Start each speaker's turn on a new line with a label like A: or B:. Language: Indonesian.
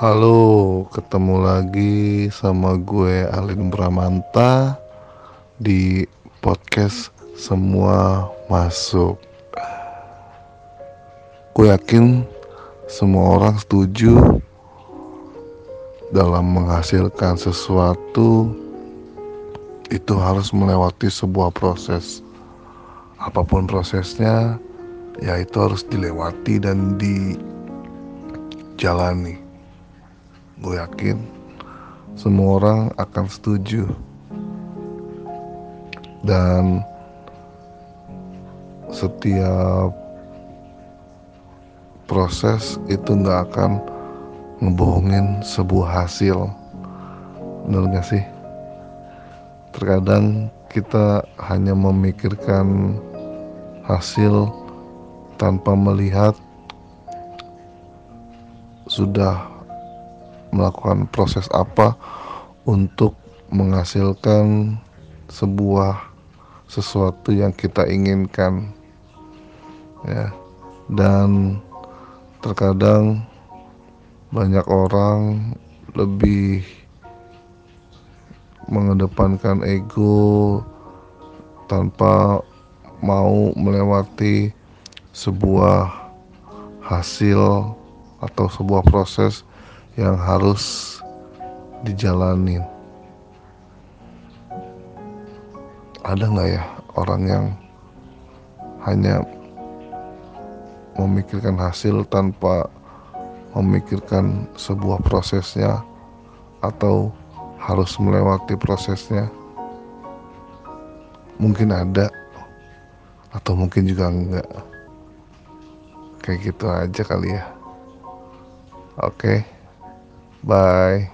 A: Halo, ketemu lagi sama gue Alin Bramanta di podcast Semua Masuk. Gue yakin semua orang setuju dalam menghasilkan sesuatu itu harus melewati sebuah proses. Apa pun prosesnya, ya itu harus dilewati dan dijalani gue yakin semua orang akan setuju. Dan setiap proses itu nggak akan ngebohongin sebuah hasil. Bener gak sih? Terkadang kita hanya memikirkan hasil tanpa melihat sudah melakukan proses apa untuk menghasilkan sebuah sesuatu yang kita inginkan ya. Dan terkadang banyak orang lebih mengedepankan ego tanpa mau melewati sebuah hasil atau sebuah proses yang harus dijalanin. Ada nggak ya orang yang hanya memikirkan hasil tanpa memikirkan sebuah prosesnya atau harus melewati prosesnya? Mungkin ada atau mungkin juga enggak kayak gitu aja kali ya. Oke. okay. Bye.